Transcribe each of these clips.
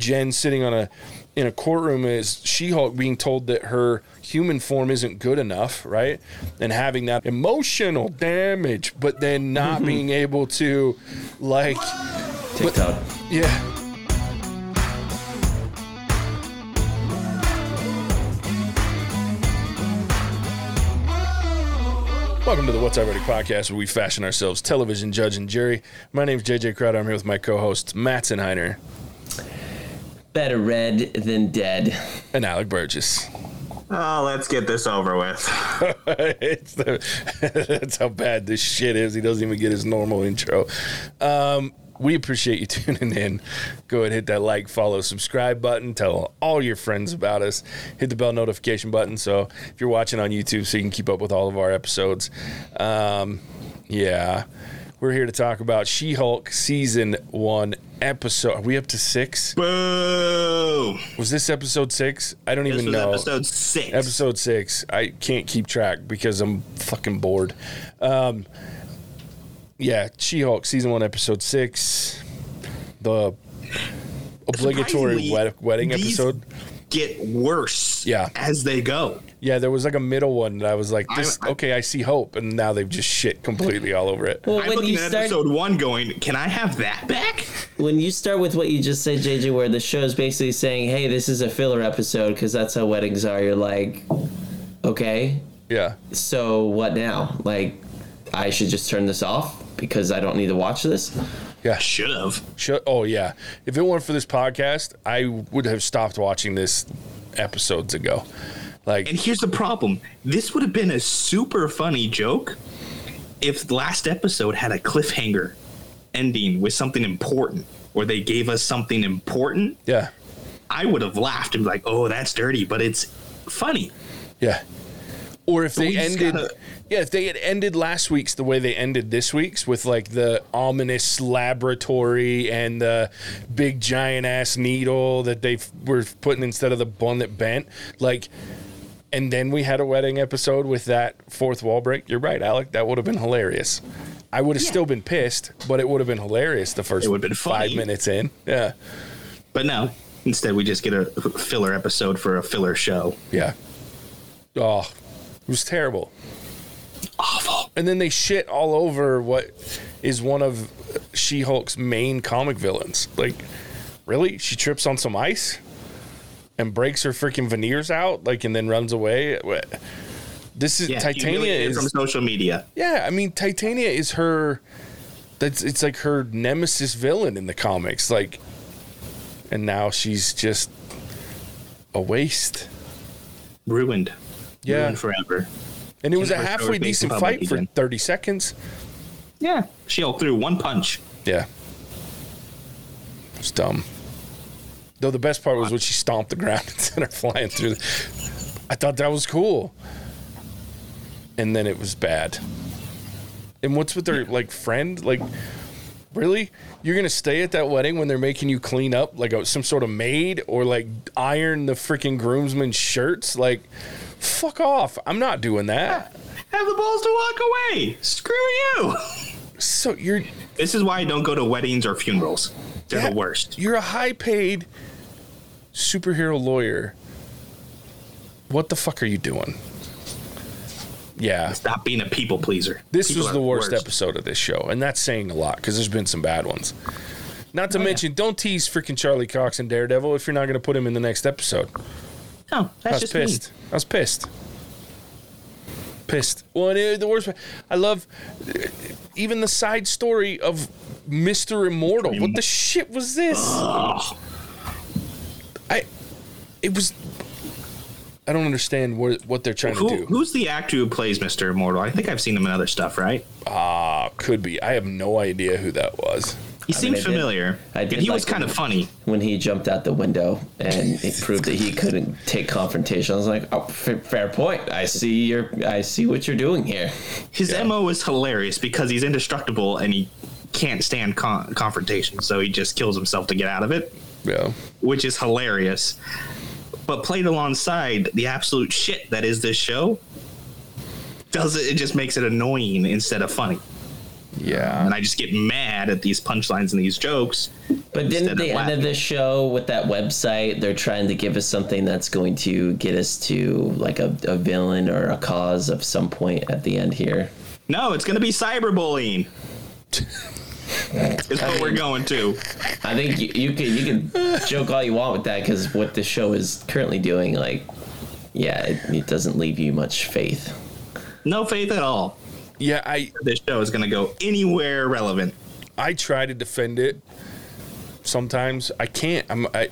Jen sitting on a in a courtroom is She-Hulk being told that her human form isn't good enough, right? And having that emotional damage, but then not being able to like TikTok. yeah. Welcome to the What's Our Verdict podcast, where we fashion ourselves television judge and jury. My name is JJ Crowder. I'm here with my co-hosts Matt Senheiner Better red than dead. and Alec Burgess. Oh, let's get this over with. it's the, that's how bad this shit is. He doesn't even get his normal intro. Um, we appreciate you tuning in. Go ahead, hit that like, follow, subscribe button. Tell all your friends about us. Hit the bell notification button. So if you're watching on YouTube, so you can keep up with all of our episodes. Um, yeah, we're here to talk about She-Hulk season one episode. Are we up to six? Boo! Was this episode six? I don't This even know. episode six. Episode six. I can't keep track because I'm fucking bored. Um, yeah, She Hulk season one, episode six. The obligatory wed- wedding these episode. Get worse. Yeah. As they go. Yeah, there was like a middle one that I was like, this, I- I- okay, I see hope, and now they've just shit completely all over it. Well, I'm when looking you at start episode one going, can I have that back? when you start with what you just said, JJ, where the show is basically saying, "Hey, this is a filler episode because that's how weddings are." You're like, okay, Yeah, so what now? Like, I should just turn this off because I don't need to watch this. Yeah. Should have. Should, oh yeah. If it weren't for this podcast, I would have stopped watching this episodes ago. Like, And here's the problem. This would have been a super funny joke if the last episode had a cliffhanger ending with something important, or they gave us something important. yeah, I would have laughed and be like, "Oh, that's dirty," but it's funny. Yeah. Or if they ended, gotta- yeah, if they had ended last week's the way they ended this week's with like the ominous laboratory and the big giant ass needle that they were putting instead of the one that bent, like, and then we had a wedding episode with that fourth wall break. You're right, Alec. That would have been hilarious. I would have still been pissed, but it would have been hilarious the first It would have been five funny. minutes in. Yeah, But no, instead we just get a filler episode for a filler show. yeah. Oh, was terrible. Awful. And then they shit all over what is one of She Hulk's main comic villains. Like, really? She trips on some ice and breaks her freaking veneers out, like, and then runs away. What- This is Yeah, Titania is from social media. yeah. I mean, Titania is her. That's it's like her nemesis villain in the comics. Like, and now she's just a waste. Ruined. Yeah. Ruined forever. And it was a Never show her halfway decent fight for again. thirty seconds. Yeah. She all threw one punch. Yeah. It's dumb. Though the best part was when she stomped the ground and sent her flying through. The, I thought that was cool. And then it was bad. And what's with their like friend? Like, really? You're gonna stay at that wedding when they're making you clean up like a, some sort of maid or like iron the freaking groomsmen's shirts? Like, fuck off! I'm not doing that. Have the balls to walk away. Screw you. So you're This is why I don't go to weddings or funerals. They're Yeah. the worst. You're a high paid superhero lawyer. What the fuck are you doing? Yeah. Stop being a people pleaser. This People was the worst, episode of this show, and that's saying a lot because there's been some bad ones. Not to Oh, mention, don't tease freaking Charlie Cox and Daredevil if you're not going to put him in the next episode. No, I Oh, that's was just pissed. I was pissed. Pissed. Well, and, uh, the worst. I love uh, even the side story of Mister Immortal. What the shit was this? Ugh. I. It was. I don't understand what what they're trying Who, to do. who's the actor who plays Mr. Immortal? I think I've seen him in other stuff, right? Ah, could be. I have no idea who that was. He I seemed mean, I did- familiar. I did and he was kind of funny. When he jumped out the window and it proved that he couldn't take confrontation, I was like, "Oh, f- fair point. I see your, I see what you're doing here." His MO is hilarious because he's indestructible and he can't stand con- confrontation, so he just kills himself to get out of it, Yeah. which is hilarious. But played alongside the absolute shit that is this show, does it? It just makes it annoying instead of funny. Yeah. and I just get mad at these punchlines and these jokes. But instead didn't of the end of laughing. the show with that website, they're trying to give us something that's going to get us to like a, a villain or a cause of some point at the end here. No, it's going to be cyberbullying. is what we're going to. I think you, you can you can joke all you want with that because what the show is currently doing, like, yeah, it, it doesn't leave you much faith. No faith at all. Yeah, I This show is going to go anywhere relevant. I try to defend it. Sometimes I can't. I'm I.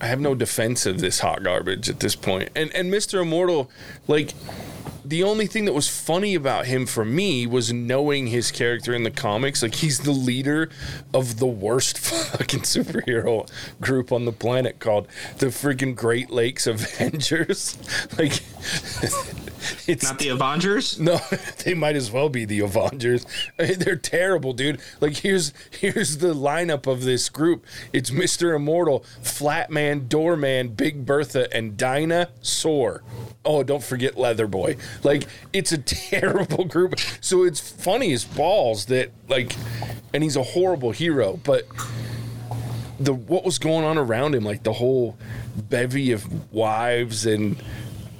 I have no defense of this hot garbage at this point. And and Mr. Immortal, like the only thing that was funny about him for me was knowing his character in the comics. Like he's the leader of the worst fucking superhero group on the planet called the freaking Great Lakes Avengers. Like it's Not the Avengers. no, they might as well be the Avengers. They're terrible, dude. Like here's here's the lineup of this group. It's Mr. Immortal, Flatman, Doorman, Big Bertha, and Dinah Soar. Oh, don't forget Leatherboy. Like it's a terrible group. So it's funny as balls that like and he's a horrible hero, but the what was going on around him, like the whole bevy of wives and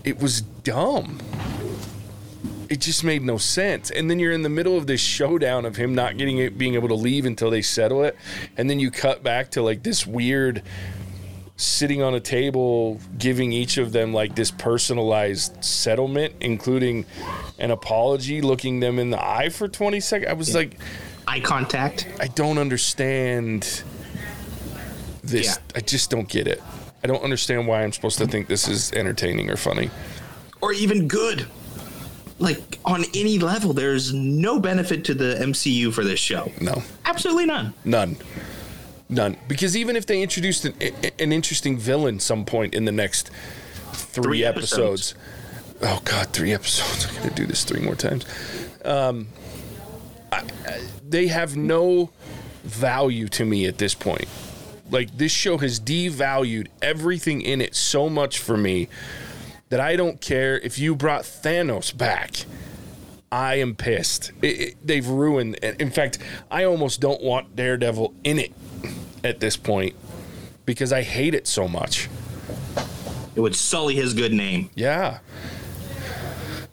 it was dumb it just made no sense. And then you're in the middle of this showdown of him not getting it, being able to leave until they settle it, and then you cut back to like this weird sitting on a table giving each of them like this personalized settlement including an apology looking them in the eye for 20 seconds i was like Eye contact. i don't understand this Yeah. i just don't get it i don't understand why i'm supposed to think this is entertaining or funny or even good. Like on any level, there's no benefit to the MCU for this show. no Absolutely none. None. None. Because even if they introduced an, an interesting villain some point in the next three, Three episodes. episodes. Oh God, three episodes! I'm gonna do this three more times. Um, I, they have no value to me at this point. Like this show has devalued everything in it so much for me that I don't care if you brought Thanos back. I am pissed. It, it, they've ruined. In fact, I almost don't want Daredevil in it at this point because I hate it so much. It would sully his good name. Yeah.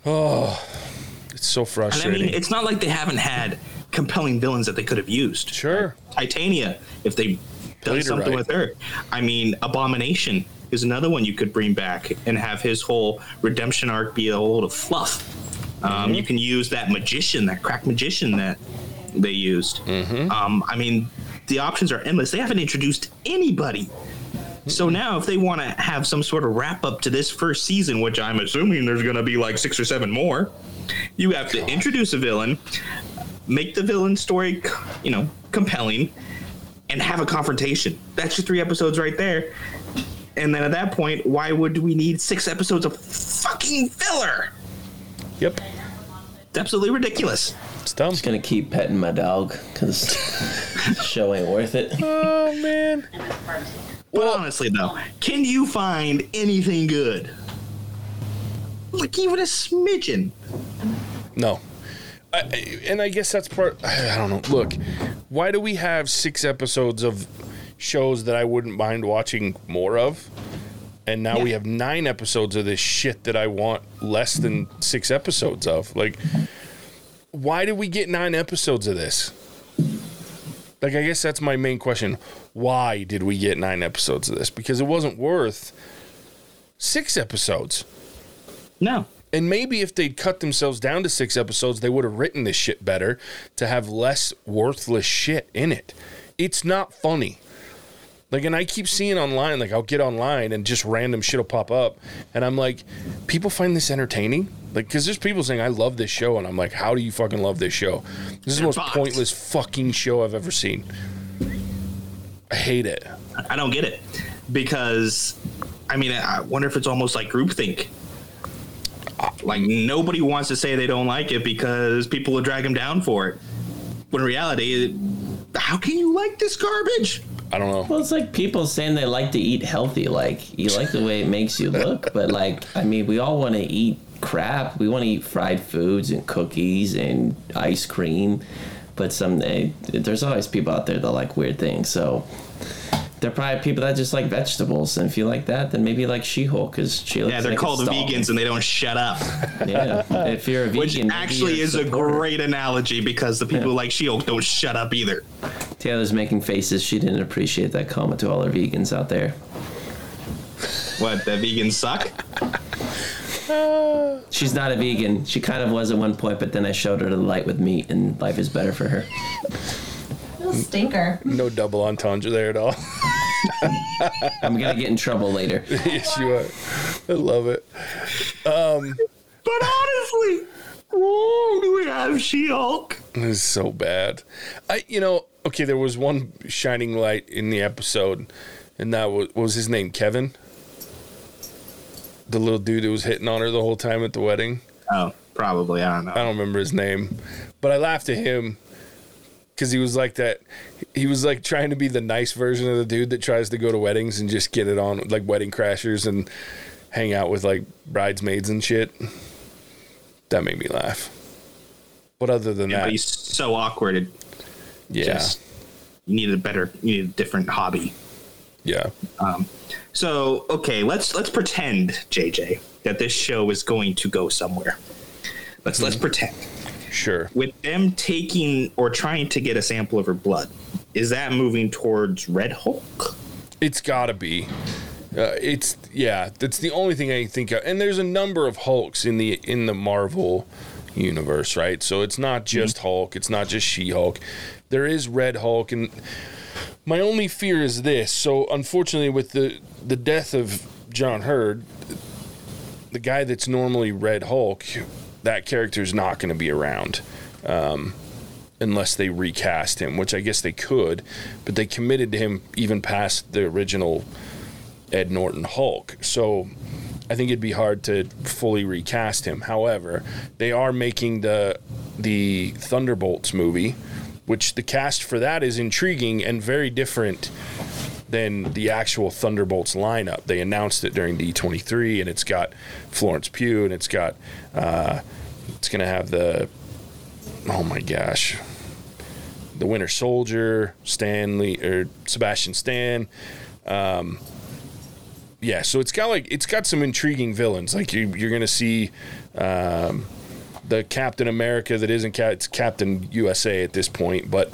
Oh, it's so And I frustrating. mean, it's not like they haven't had compelling villains that they could have used. sure. Titania, if they done something right. with her. I mean, Abomination is another one you could bring back and have his whole redemption arc be a load of fluff. Um, Mm-hmm. You can use that magician, that crack magician that they used. Mm-hmm. Um, I mean, the options are endless. They haven't introduced anybody. So now, if they want to have some sort of wrap up to this first season, which I'm assuming there's going to be like six or seven more, you have to introduce a villain, make the villain story, you know, compelling, and have a confrontation. That's your three episodes right there. And then at that point, why would we need six episodes of fucking filler? Yep. It's absolutely ridiculous. It's dumb. Just gonna keep petting my dog because the show ain't worth it. Oh man. But honestly, though, can you find anything good? Like even a smidgen. No. I, I- and I guess that's part. I don't know. Look, why do we have six episodes of shows that I wouldn't mind watching more of? And now we have nine episodes of this shit that I want less than six episodes of. Like, why did we get nine episodes of this? Like, I guess that's my main question. Why did we get nine episodes of this? Because it wasn't worth six episodes. No. And maybe if they'd cut themselves down to six episodes, they would have written this shit better to have less worthless shit in it. It's not funny. Like, and I keep seeing online, like, I'll get online and just random shit will pop up. And I'm like, people find this entertaining? Like, because there's people saying, I love this show. And I'm like, how do you fucking love this show? This is the most pointless fucking show I've ever seen. I hate it. I don't get it. Because, I mean, I wonder if it's almost like groupthink. Like, nobody wants to say they don't like it because people will drag them down for it. When in reality, how can you like this garbage? I don't know. Well, it's like people saying they like to eat healthy. Like you like the way it makes you look, but like I mean, we all want to eat crap. We want to eat fried foods and cookies and ice cream, but some eh, there's always people out there that like weird things. So they're probably people that just like vegetables, and if you like that, then maybe you like She-Hulk because she looks Yeah, they're like called stall. vegans and they don't shut up. Yeah, if you're a vegan, Which actually you're is a great analogy because the people Yeah. who like She-Hulk don't shut up either. Taylor's making faces. She didn't appreciate that comment to all our vegans out there. What, the vegans suck? She's not a vegan. She kind of was at one point, but then I showed her the light with meat, and life is better for her. Little stinker. No double entendre there at all. I'm gonna get in trouble later. yes, you are. I love it. Um, but honestly, whoa, do we have She-Hulk? This is so bad. I, you know, okay, there was one shining light in the episode, and that was what was his name, Kevin, the little dude who was hitting on her the whole time at the wedding. Oh, probably. I don't know. I don't remember his name, but I laughed at him because he was like that. He was like trying to be the nice version of the dude that tries to go to weddings and just get it on, like wedding crashers and hang out with like bridesmaids and shit. That made me laugh. But other than Yeah, that, he's so awkward. It yeah, just you need a better, you need a different hobby. yeah, Um, So okay, let's let's pretend, JJ, that this show is going to go somewhere. Let's let's pretend sure. with them taking or trying to get a sample of her blood. Is that moving towards Red Hulk? It's got to be. Uh, it's yeah. That's the only thing I think of. And there's a number of Hulks in the in the Marvel universe, right? So it's not just Hulk. It's not just She Hulk. There is Red Hulk, and my only fear is this. So unfortunately, with the the death of John Hurt, the guy that's normally Red Hulk, that character's not going to be around. Um, unless they recast him, which I guess they could, but they committed to him even past the original Ed Norton Hulk. So I think it'd be hard to fully recast him. However, they are making the the Thunderbolts movie, which the cast for that is intriguing and very different than the actual Thunderbolts lineup. They announced it during D23, and it's got Florence Pugh, and it's got uh, it's gonna have the oh my gosh, the Winter Soldier, Stanley or Sebastian Stan. Um, yeah, so it's got like it's got some intriguing villains. Like you, you're gonna see um, the Captain America that isn't Captain USA at this point, but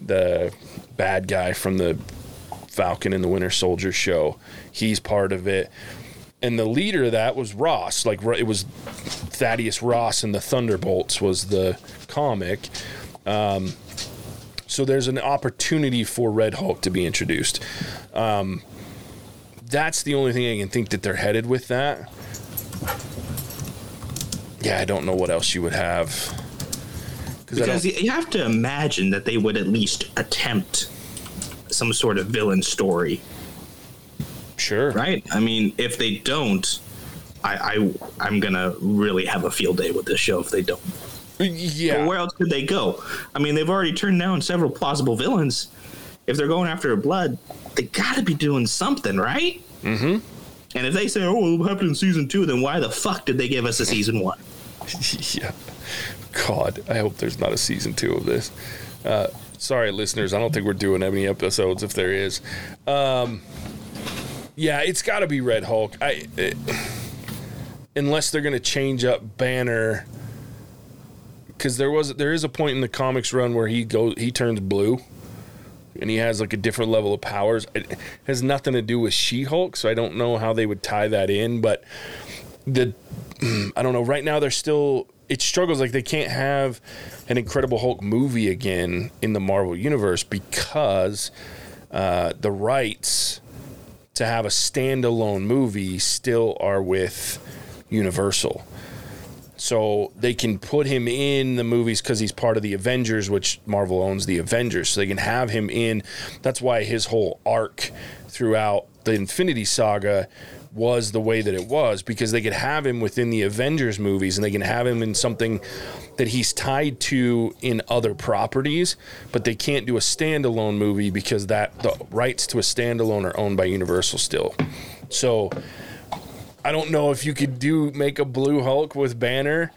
the bad guy from the Falcon and the Winter Soldier show, he's part of it. And the leader of that was Ross. Like it was Thaddeus Ross and the Thunderbolts was the comic. Um, so there's an opportunity for Red Hulk to be introduced. Um, that's the only thing I can think that they're headed with that. Yeah, I don't know what else you would have. Because you you have to imagine that they would at least attempt some sort of villain story, sure, right? I mean, if they don't, I, I I'm gonna really have a field day with this show if they don't. Yeah, But where else could they go? I mean, they've already turned down several plausible villains. If they're going after blood, they got to be doing something, right? Mm-hmm. And if they say, "Oh, it'll happen in season two, then why the fuck did they give us a season one? yeah. God, I hope there's not a season two of this. Uh, sorry, listeners. I don't think we're doing any episodes. If there is, um, yeah, it's got to be Red Hulk. I it, unless they're gonna change up Banner, because there was there is a point in the comics run where he goes he turns blue. And he has like a different level of powers. It has nothing to do with She Hulk, so I don't know how they would tie that in. But the I don't know. Right now, they're still. It struggles like they can't have an Incredible Hulk movie again in the Marvel universe because uh, the rights to have a standalone movie still are with Universal. So they can put him in the movies because he's part of the Avengers, which Marvel owns the Avengers. So they can have him in. That's why his whole arc throughout the Infinity Saga was the way that it was because they could have him within the Avengers movies and they can have him in something that he's tied to in other properties, but they can't do a standalone movie because that the rights to a standalone are owned by Universal still. So I don't know if you could do make a blue Hulk with Banner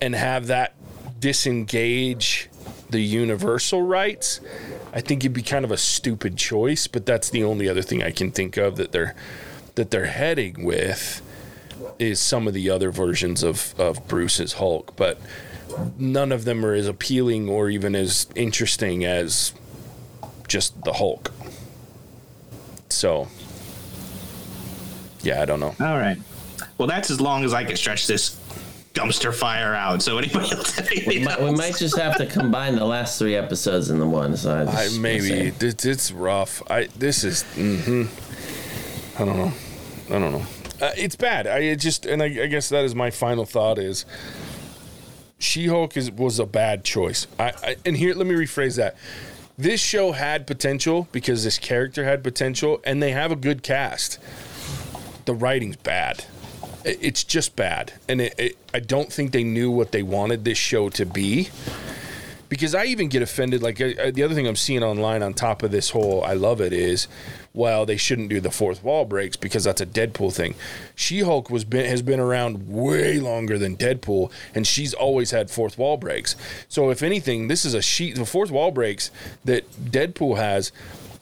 and have that disengage the universal rights. I think it'd be kind of a stupid choice, but that's the only other thing I can think of that they're that they're heading with is some of the other versions of of Bruce's Hulk, but none of them are as appealing or even as interesting as just the Hulk. So, yeah, I don't know. All right. Well, that's as long as I can stretch this dumpster fire out. So anybody else? We might, we might just have to combine the last three episodes in the one. So I I, maybe it's, it's rough. I this is. hmm I don't know. I don't know. Uh, it's bad. I it just and I, I guess that is my final thought is. She Hulk is was a bad choice. I, I and here let me rephrase that. This show had potential because this character had potential, and they have a good cast. The writing's bad. It- It's just bad, and it, it, I don't think they knew what they wanted this show to be because I even get offended. Like uh, the other thing I'm seeing online on top of this whole, I love it is, well, they shouldn't do the fourth wall breaks because that's a Deadpool thing. She Hulk was been, has been around way longer than Deadpool, and she's always had fourth wall breaks. So if anything, this is a sheet. The fourth wall breaks that Deadpool has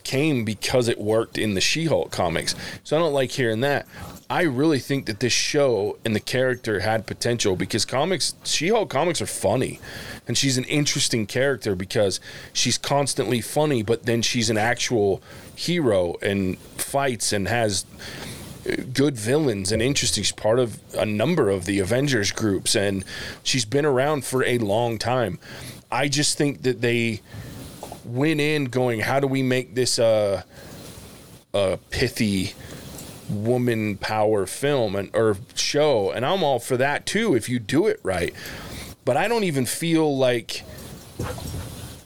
came because it worked in the She-Hulk comics. So I don't like hearing that. I really think that this show and the character had potential because comics, She-Hulk comics are funny. And she's an interesting character because she's constantly funny, but then she's an actual hero and fights and has uh, good villains and interesting. She's part of a number of the Avengers groups and she's been around for a long time. I just think that they went in going, how do we make this a, a pithy woman power film and or show? And I'm all for that too if you do it right. But I don't even feel like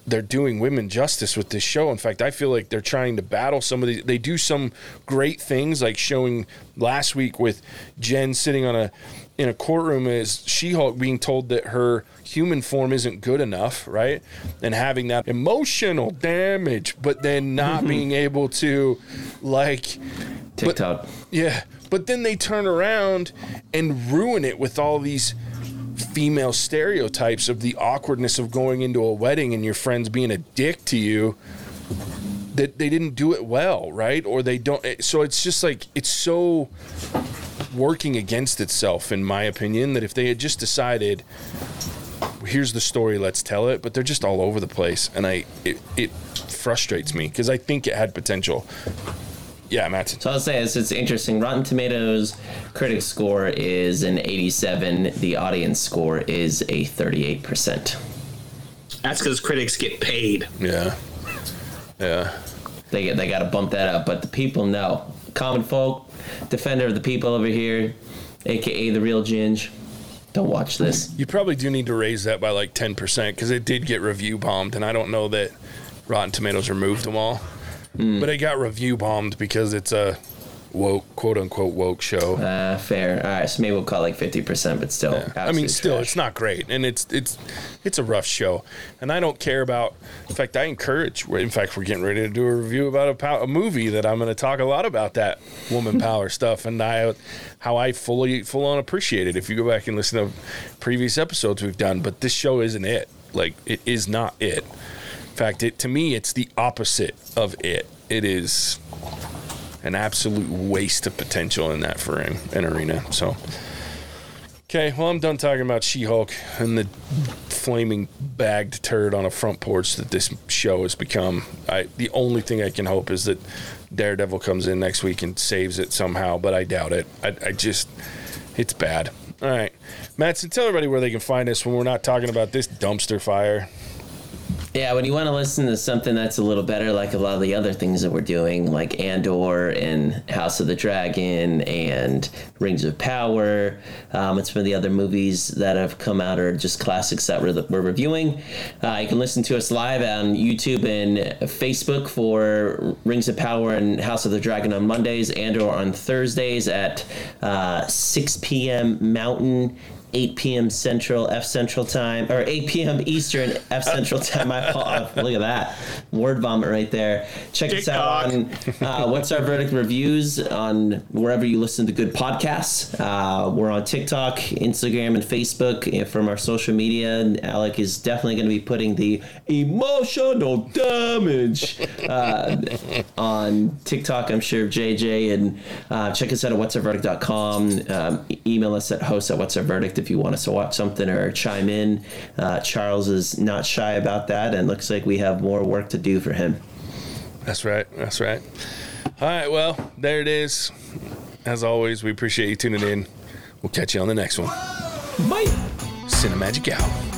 they're doing women justice with this show. In fact, I feel like they're trying to battle some of these. They do some great things, like showing last week with Jen sitting on a in a courtroom is She-Hulk being told that her human form isn't good enough, right? And having that emotional damage, but then not mm-hmm. being able to like TikTok. yeah, but then they turn around and ruin it with all these female stereotypes of the awkwardness of going into a wedding and your friends being a dick to you that they didn't do it well, right? Or they don't eh, so it's just like it's so working against itself in my opinion that if they had just decided here's the story, let's tell it, but they're just all over the place and I it, it frustrates me because I think it had potential. Yeah, Matt. So I'll say it's, it's interesting. Rotten Tomatoes critic score is an 87. The audience score is a 38%. That's because critics get paid. Yeah. Yeah. They get they got to bump that up, but the people know. Common folk, defender of the people over here, aka the real Ginge. Don't watch this. You probably do need to raise that by like 10% because it did get review bombed, and I don't know that Rotten Tomatoes removed them all. Hmm. But it got review bombed because it's a woke, quote unquote, woke show. Uh, fair. All right, so maybe we'll call it like 50%, but still. I mean, still, trash. it's not great, and it's it's it's a rough show, and I don't care about. In fact, I encourage. In fact, we're getting ready to do a review about a, pow- a movie that I'm going to talk a lot about that woman power stuff, and I how I fully full on appreciate it. If you go back and listen to previous episodes we've done, but this show isn't it. Like it is not it. In fact, it to me, it's the opposite of it. It is an absolute waste of potential in that for an, arena. So. Okay, well, I'm done talking about She Hulk and the flaming bagged turd on a front porch that this show has become. I the only thing I can hope is that Daredevil comes in next week and saves it somehow, but I doubt it. I, I just, it's bad. All right, Mattson, tell everybody where they can find us when we're not talking about this dumpster fire. Yeah, when you want to listen to something that's a little better, like a lot of the other things that we're doing, like Andor and House of the Dragon and Rings of Power, um, and some of the other movies that have come out are just classics that we're, we're reviewing. Uh, you can listen to us live on YouTube and Facebook for Rings of Power and House of the Dragon on Mondays, Andor on Thursdays at uh, 6 p.m. Mountain. 8 p.m. Central F Central time, or 8 p.m. Eastern F Central time. My fault. Look at that word vomit right there. Check us out on uh, What's Our Verdict reviews on wherever you listen to good podcasts. Uh, we're on TikTok, Instagram, and Facebook and from our social media. And Alec is definitely going to be putting the emotional damage uh, on TikTok. I'm sure JJ and uh, check us out at what'sourverdict.com. Um, email us at host at what's our if you want us to watch something or chime in. Uh, Charles is not shy about that, and looks like we have more work to do for him. That's right. That's right. All right. Well, there it is. As always, we appreciate you tuning in. We'll catch you on the next one. Bye. Cinemagic out.